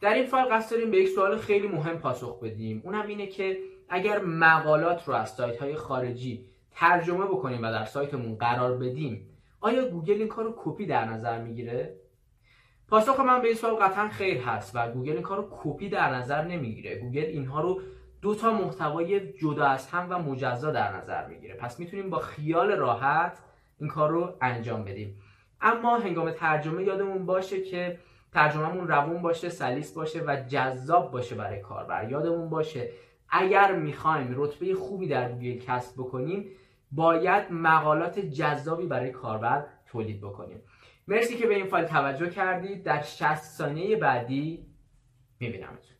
در این فایل قصد داریم به یک سوال خیلی مهم پاسخ بدیم. اونم اینه که اگر مقالات رو از سایت های خارجی ترجمه بکنیم و در سایتمون قرار بدیم آیا گوگل این کار رو کپی در نظر می‌گیره؟ پاسخ من به این سوال قطعا خیر هست و گوگل این کار رو کپی در نظر نمی‌گیره. گوگل اینها رو دو تا محتوای جدا از هم و مجزا در نظر می‌گیره. پس می‌تونیم با خیال راحت این کار رو انجام بدیم. اما هنگام ترجمه یادمون باشه که ترجمهمون روون باشه سلیس باشه و جذاب باشه برای کاربر. یادمون باشه اگر می‌خوایم رتبه خوبی در گوگل کسب بکنیم باید مقالات جذابی برای کاربر تولید بکنیم. مرسی که به این فایل توجه کردید. در 60 ثانیه بعدی میبینمتون.